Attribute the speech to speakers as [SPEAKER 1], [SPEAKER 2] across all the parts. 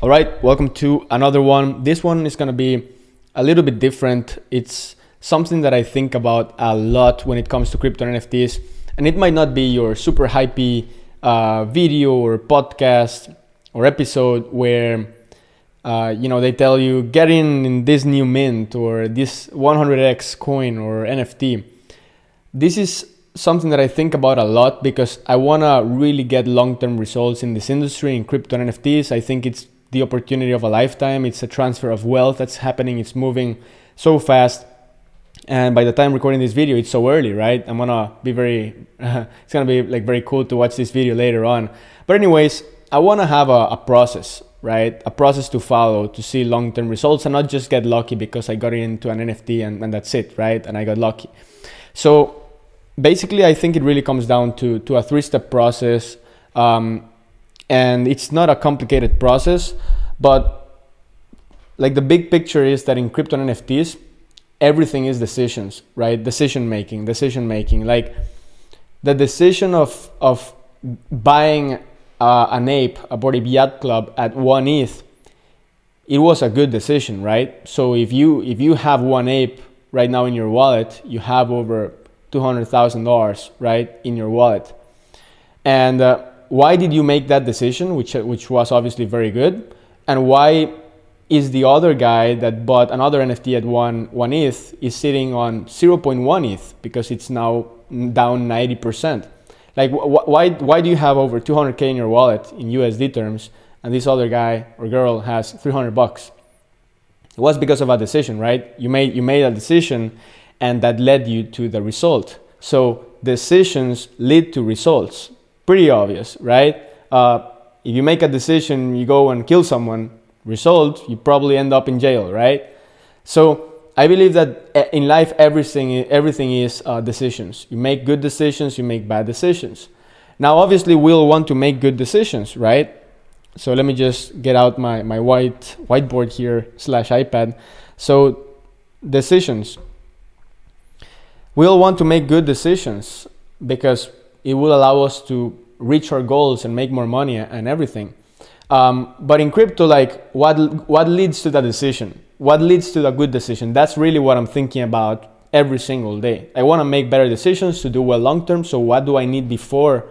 [SPEAKER 1] All right, welcome to another one. This one is going to be a little bit different. It's something that I think about a lot when it comes to crypto and NFTs, and it might not be your super hypey uh, video or podcast or episode where uh, you know they tell you get in in this new mint or this 100x coin or NFT. This is something that I think about a lot because I want to really get long-term results in this industry in crypto and NFTs. I think it's the opportunity of a lifetime. It's a transfer of wealth that's happening. It's moving so fast. And by the time recording this video, it's so early, right? I'm gonna be very, uh, it's gonna be like very cool to watch this video later on. But anyways, I wanna have a, a process, right? A process to follow to see long-term results and not just get lucky because I got into an NFT and, and that's it, right? And I got lucky. So basically, I think it really comes down to, to a three-step process. Um, and it's not a complicated process but like the big picture is that in crypto and nfts everything is decisions right? Decision making decision making. Like the decision of of buying uh, an ape a Ape Yacht Club at one ETH it was a good decision right? So if you if you have one ape right now in your wallet you have over $200000 right in your wallet. And uh, why did you make that decision, which which was obviously very good, and why is the other guy that bought another NFT at one one ETH is sitting on 0.1 ETH because it's now down 90%. Like wh- why why do you have over 200k in your wallet in USD terms and this other guy or girl has 300 bucks? It was because of a decision, right? You made you made a decision and that led you to the result. So decisions lead to results pretty obvious, right? Uh, if you make a decision, you go and kill someone, result, you probably end up in jail, right? So I believe that eh, in life, everything, everything is uh, decisions. You make good decisions, you make bad decisions. Now, obviously, we'll want to make good decisions, right? So let me just get out my, my white whiteboard here slash iPad. So decisions. We'll want to make good decisions because it will allow us to reach our goals and make more money and everything. Um, but in crypto, like what what leads to that decision? What leads to a good decision? That's really what I'm thinking about every single day. I want to make better decisions to do well long term. So what do I need before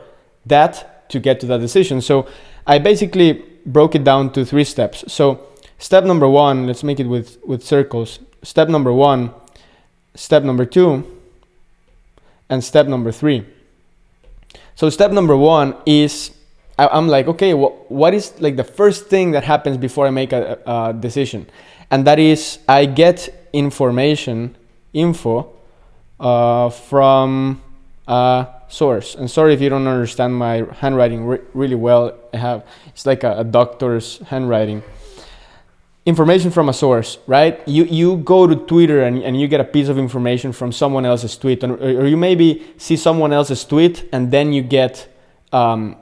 [SPEAKER 1] that to get to that decision? So I basically broke it down to three steps. So step number one, let's make it with with circles. Step number one, step number two, and step number three. So step number one is I, am like, okay, wh- what is like the first thing that happens before I make a, a decision? And that is I get information, info, uh, from a source. And sorry if you don't understand my handwriting re- really well. I have it's like a, a doctor's handwriting information from a source, right? You, you go to Twitter and, and you get a piece of information from someone else's tweet, or, or you maybe see someone else's tweet and then you get um,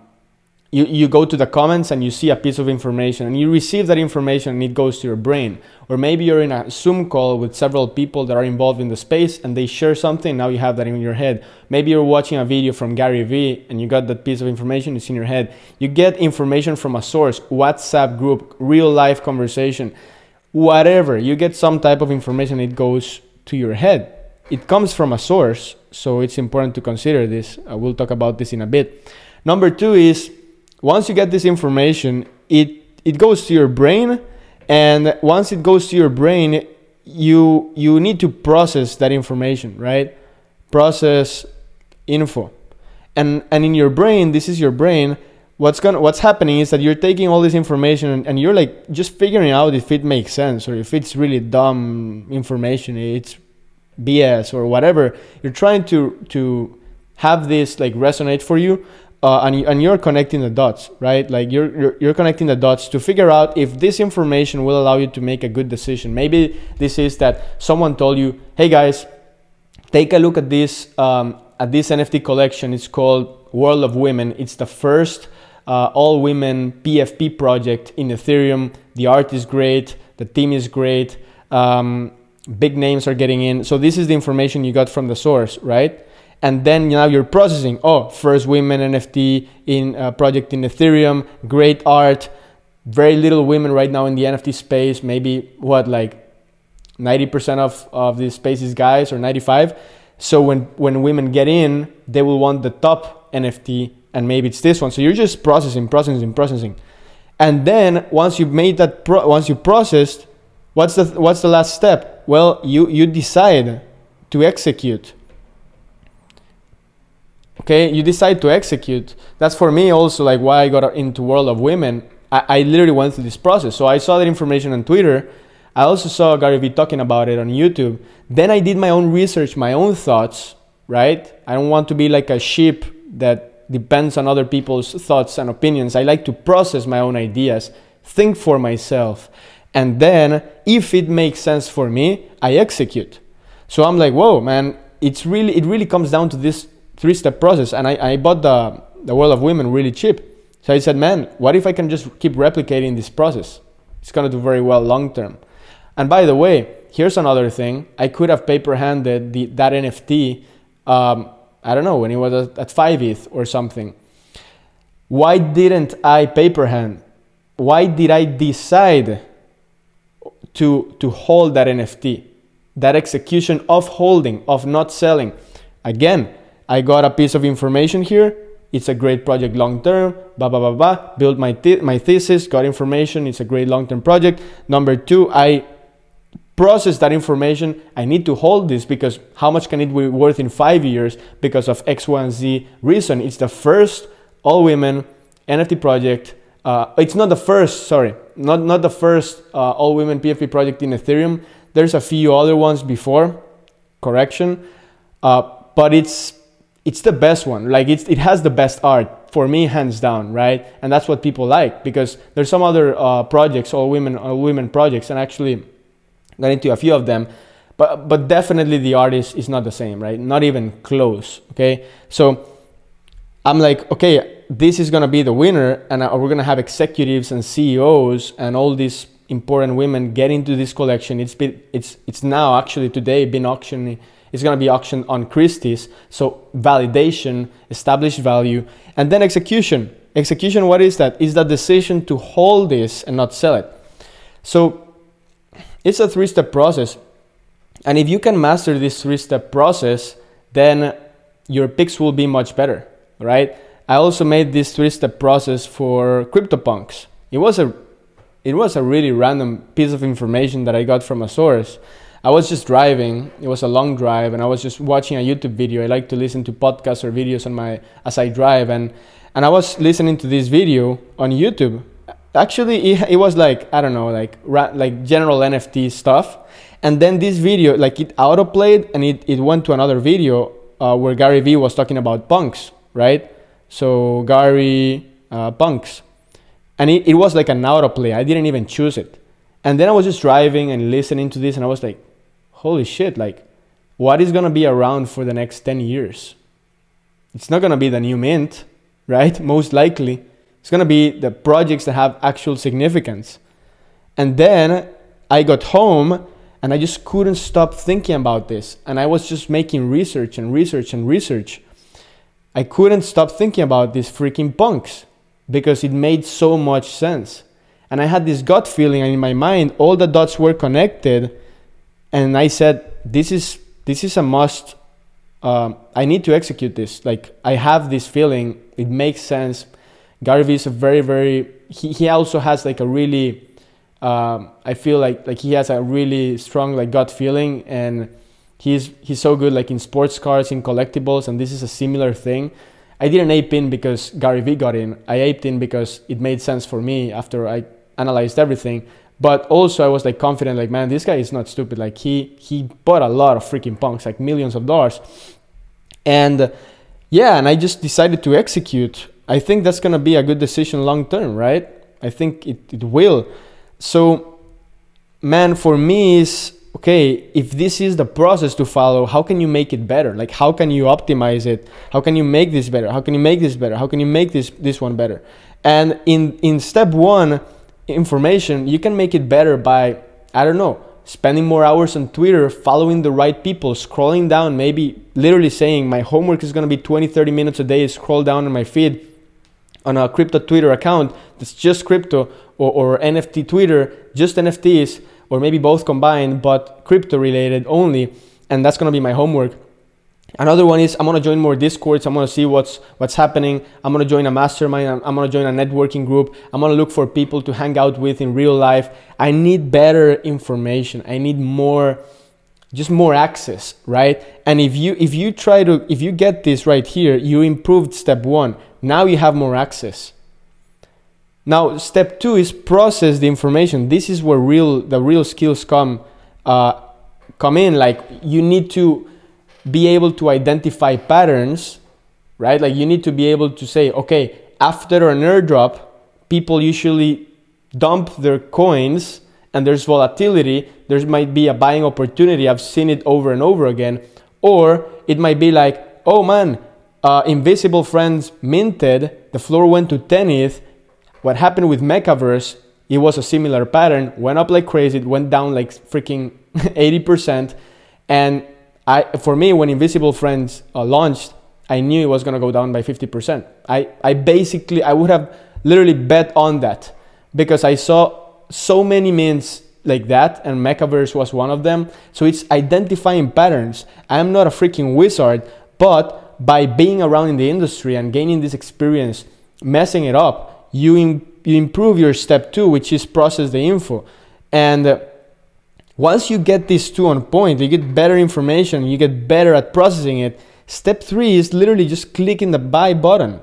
[SPEAKER 1] you, you go to the comments and you see a piece of information and you receive that information and it goes to your brain. Or maybe you're in a Zoom call with several people that are involved in the space and they share something, now you have that in your head. Maybe you're watching a video from Gary Vee and you got that piece of information, it's in your head. You get information from a source, WhatsApp group, real life conversation, whatever. You get some type of information, it goes to your head. It comes from a source, so it's important to consider this. Uh, we'll talk about this in a bit. Number two is once you get this information, it it goes to your brain, and once it goes to your brain, you you need to process that information, right? Process info, and and in your brain, this is your brain. What's gonna what's happening is that you're taking all this information and, and you're like just figuring out if it makes sense or if it's really dumb information, it's BS or whatever. You're trying to to have this like resonate for you uh, and, and you're connecting the dots, right? Like you're, you're, you're connecting the dots to figure out if this information will allow you to make a good decision. Maybe this is that someone told you, hey guys, take a look at this um, at this NFT collection. It's called World of Women. It's the first uh, all women PFP project in Ethereum. The art is great, the team is great, um, big names are getting in. So this is the information you got from the source, right? And then now you're processing oh first women nft in a project in ethereum great art very little women right now in the NFT space. Maybe what like 90% of, of the space is guys or 95. So when, when women get in, they will want the top NFT and maybe it's this one. So you're just processing, processing, processing. And then once you've made that, pro- once you processed, what's the, what's the last step? Well, you, you decide to execute. Okay, you decide to execute. That's for me also like why I got into World of Women. I, I literally went through this process. So I saw that information on Twitter. I also saw Gary Vee talking about it on YouTube. Then I did my own research, my own thoughts, right? I don't want to be like a sheep that depends on other people's thoughts and opinions. I like to process my own ideas, think for myself, and then if it makes sense for me, I execute. So I'm like, whoa, man, it's really it really comes down to this three-step process. And I, I bought the the World of Women really cheap. So I said, man, what if I can just keep replicating this process? It's gonna do very well long term. And by the way, here's another thing. I could have paper handed the, that NFT, um, I don't know, when it was at, at 5 ETH or something. Why didn't I paper hand? Why did I decide to, to hold that NFT? That execution of holding, of not selling. Again, I got a piece of information here. It's a great project long term. Blah blah blah blah. Built my th- my thesis. Got information. It's a great long term project. Number two, I process that information. I need to hold this because how much can it be worth in five years because of X, Y, and Z reason? It's the first all women NFT project. Uh, it's not the first, sorry, not, not the first uh, all women PFP project in Ethereum. There's a few other ones before, correction, uh, but it's it's the best one. Like it's it has the best art for me, hands down, right? And that's what people like because there's some other uh, projects, all women, all women projects, and actually got into a few of them but but definitely the artist is not the same right not even close okay so i'm like okay this is to be the winner and uh, we're to have executives and ceos and all these important women get into this collection it's been it's it's now actually today been auctioning it's going to be auctioned on christie's so validation established value and then execution execution what is that is that decision to hold this and not sell it so it's a three step process. And if you can master this three step process, then your picks will be much better, right? I also made this three step process for CryptoPunks. It was a it was a really random piece of information that I got from a source. I was just driving. It was a long drive, and I was just watching a YouTube video. I like to listen to podcasts or videos on my as I drive, and and I was listening to this video on YouTube, actually it, it was like i don't know like ra- like general nft stuff. And then this video like it auto played and it, it went to another video uh, where gary vee was talking about punks right? So gary uh, punks. And it, it was like an autoplay. I didn't even choose it. And then i was just driving and listening to this and i was like holy shit like what is going to be around for the next 10 years it's not going to be the new mint right most likely it's going to be the projects that have actual significance. And then I got home and I just couldn't stop thinking about this. And I was just making research and research and research. I couldn't stop thinking about these freaking punks because it made so much sense. And I had this gut feeling and in my mind, all the dots were connected. And I said, this is, this is a must. Um, I need to execute this. Like, I have this feeling, it makes sense Gary is a very, very. He, he also has like a really. Um, I feel like like he has a really strong like gut feeling, and he's he's so good like in sports cars, in collectibles, and this is a similar thing. I didn't ape in because Gary Vee got in. I aped in because it made sense for me after I analyzed everything. But also I was like confident, like man, this guy is not stupid. Like he he bought a lot of freaking punks, like millions of dollars, and yeah, and I just decided to execute I think that's to be a good decision long term, right? I think it, it will. So, man, for me is okay, if this is the process to follow, how can you make it better? Like, how can you optimize it? How can you make this better? How can you make this better? How can you make this, this one better? And in, in step one, information, you can make it better by, I don't know, spending more hours on Twitter, following the right people, scrolling down, maybe literally saying my homework is going to be 20, 30 minutes a day, scroll down on my feed on a crypto Twitter account that's just crypto or, or NFT Twitter, just NFTs, or maybe both combined, but crypto related only. And that's gonna be my homework. Another one is I'm gonna join more discords. I'm gonna see what's what's happening. I'm gonna join a mastermind. I'm, I'm, gonna join a networking group. I'm gonna look for people to hang out with in real life. I need better information. I need more, just more access, right? And if you if you try to if you get this right here, you improved step one. Now you have more access. Now step two is process the information. This is where real the real skills come uh, come in. Like you need to be able to identify patterns, right? Like you need to be able to say, okay, after an airdrop, people usually dump their coins and there's volatility. There might be a buying opportunity. I've seen it over and over again. Or it might be like, oh man, uh, Invisible Friends minted, the floor went to 10 ETH. What happened with Mekaverse, it was a similar pattern, went up like crazy, it went down like freaking 80%. And I, for me, when Invisible Friends uh, launched, I knew it was going to go down by 50%. I, I basically, I would have literally bet on that because I saw so many mints like that and Mekaverse was one of them. So it's identifying patterns. I'm not a freaking wizard, but by being around in the industry and gaining this experience, messing it up, you, Im- you improve your step two, which is process the info. And uh, once you get these two on point, you get better information, you get better at processing it. Step three is literally just clicking the buy button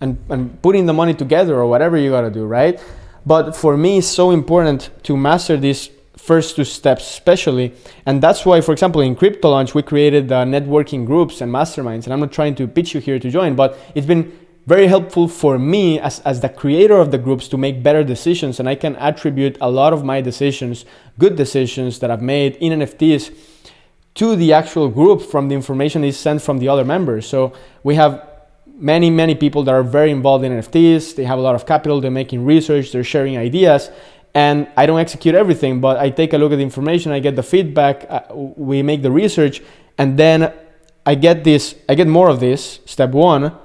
[SPEAKER 1] and, and putting the money together or whatever you gotta do, right? But for me, it's so important to master these first two steps, especially. And that's why, for example, in Crypto Launch, we created uh, networking groups and masterminds. And I'm not trying to pitch you here to join, but it's been very helpful for me as, as the creator of the groups to make better decisions. And I can attribute a lot of my decisions, good decisions that I've made in NFTs, to the actual group from the information is sent from the other members. So we have many, many people that are very involved in NFTs. They have a lot of capital, they're making research, they're sharing ideas. And I don't execute everything, but I take a look at the information, I get the feedback, uh, we make the research, and then I get this, I get more of this, step one,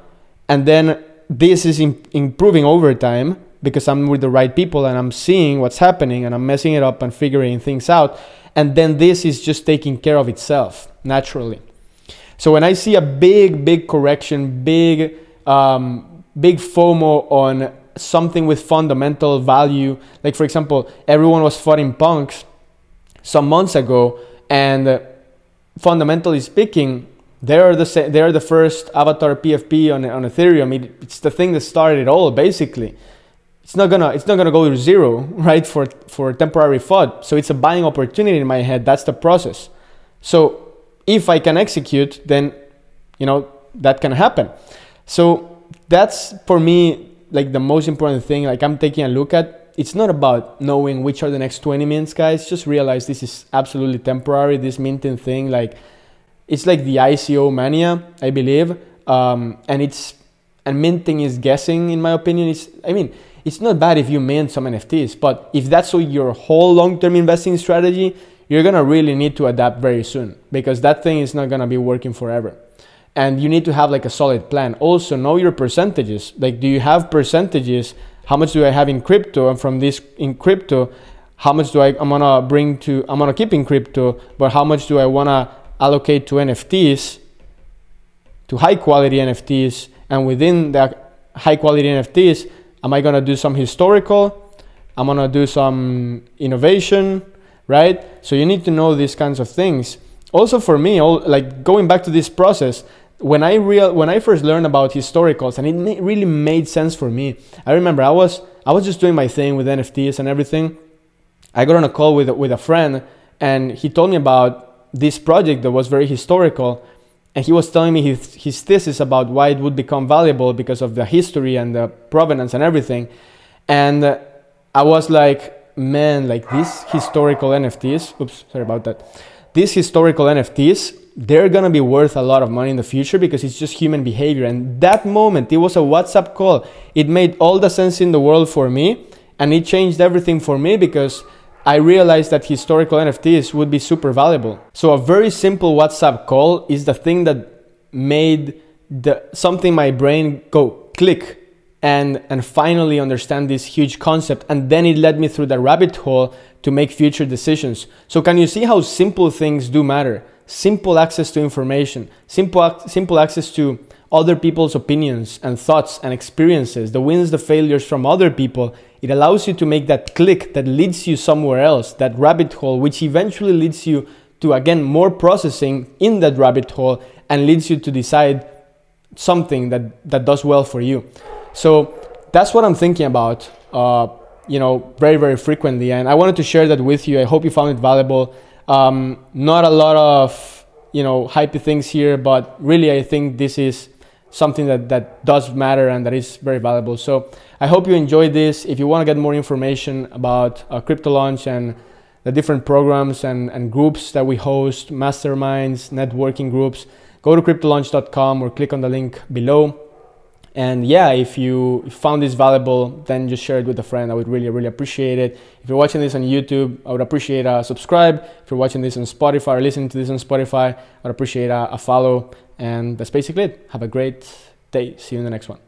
[SPEAKER 1] and then this is in, improving over time because I'm with the right people and I'm seeing what's happening and I'm messing it up and figuring things out. And then this is just taking care of itself naturally. So when I see a big, big correction, big, um, big FOMO on something with fundamental value, like for example, everyone was fighting punks some months ago, and fundamentally speaking, they're the they're the first avatar PFP on on Ethereum. It, it's the thing that started it all, basically. It's not gonna it's not gonna go to zero, right? For for temporary FUD. So it's a buying opportunity in my head. That's the process. So if I can execute, then you know that can happen. So that's for me like the most important thing. Like I'm taking a look at. It's not about knowing which are the next 20 minutes, guys. Just realize this is absolutely temporary. This minting thing, like it's like the ICO mania, I believe, um, and it's and minting is guessing. In my opinion, it's I mean it's not bad if you mint some NFTs, but if that's your whole long-term investing strategy, you're gonna really need to adapt very soon because that thing is not gonna be working forever. And you need to have like a solid plan. Also, know your percentages. Like, do you have percentages? How much do I have in crypto? And from this in crypto, how much do I I'm gonna bring to I'm gonna keep in crypto, but how much do I wanna allocate to NFTs, to high quality NFTs, and within the high quality NFTs, am I gonna do some historical? I'm gonna do some innovation, right? So you need to know these kinds of things. Also, for me, all, like going back to this process, when I real when I first learned about historicals, and it really made sense for me. I remember I was I was just doing my thing with NFTs and everything. I got on a call with with a friend, and he told me about this project that was very historical and he was telling me his, his thesis about why it would become valuable because of the history and the provenance and everything. And uh, i was like man like these historical nfts oops sorry about that. These historical nfts they're gonna be worth a lot of money in the future because it's just human behavior. And that moment it was a whatsapp call. It made all the sense in the world for me and it changed everything for me because I realized that historical NFTs would be super valuable. So a very simple WhatsApp call is the thing that made the something my brain go click and and finally understand this huge concept. And then it led me through the rabbit hole to make future decisions. So can you see how simple things do matter? Simple access to information simple simple access to other people's opinions and thoughts and experiences the wins the failures from other people it allows you to make that click that leads you somewhere else that rabbit hole which eventually leads you to again more processing in that rabbit hole and leads you to decide something that that does well for you so that's what I'm thinking about, uh, you know, very, very frequently. And I wanted to share that with you. I hope you found it valuable. Um, not a lot of, you know, hypey things here, but really I think this is something that, that does matter and that is very valuable. So I hope you enjoyed this. If you want to get more information about uh, Crypto Launch and the different programs and, and groups that we host, masterminds, networking groups, go to cryptolaunch.com or click on the link below. And yeah, if you found this valuable, then just share it with a friend. I would really, really appreciate it. If you're watching this on YouTube, I would appreciate a subscribe. If you're watching this on Spotify or listening to this on Spotify, I'd appreciate a, a follow. And that's basically it. Have a great day. See you in the next one.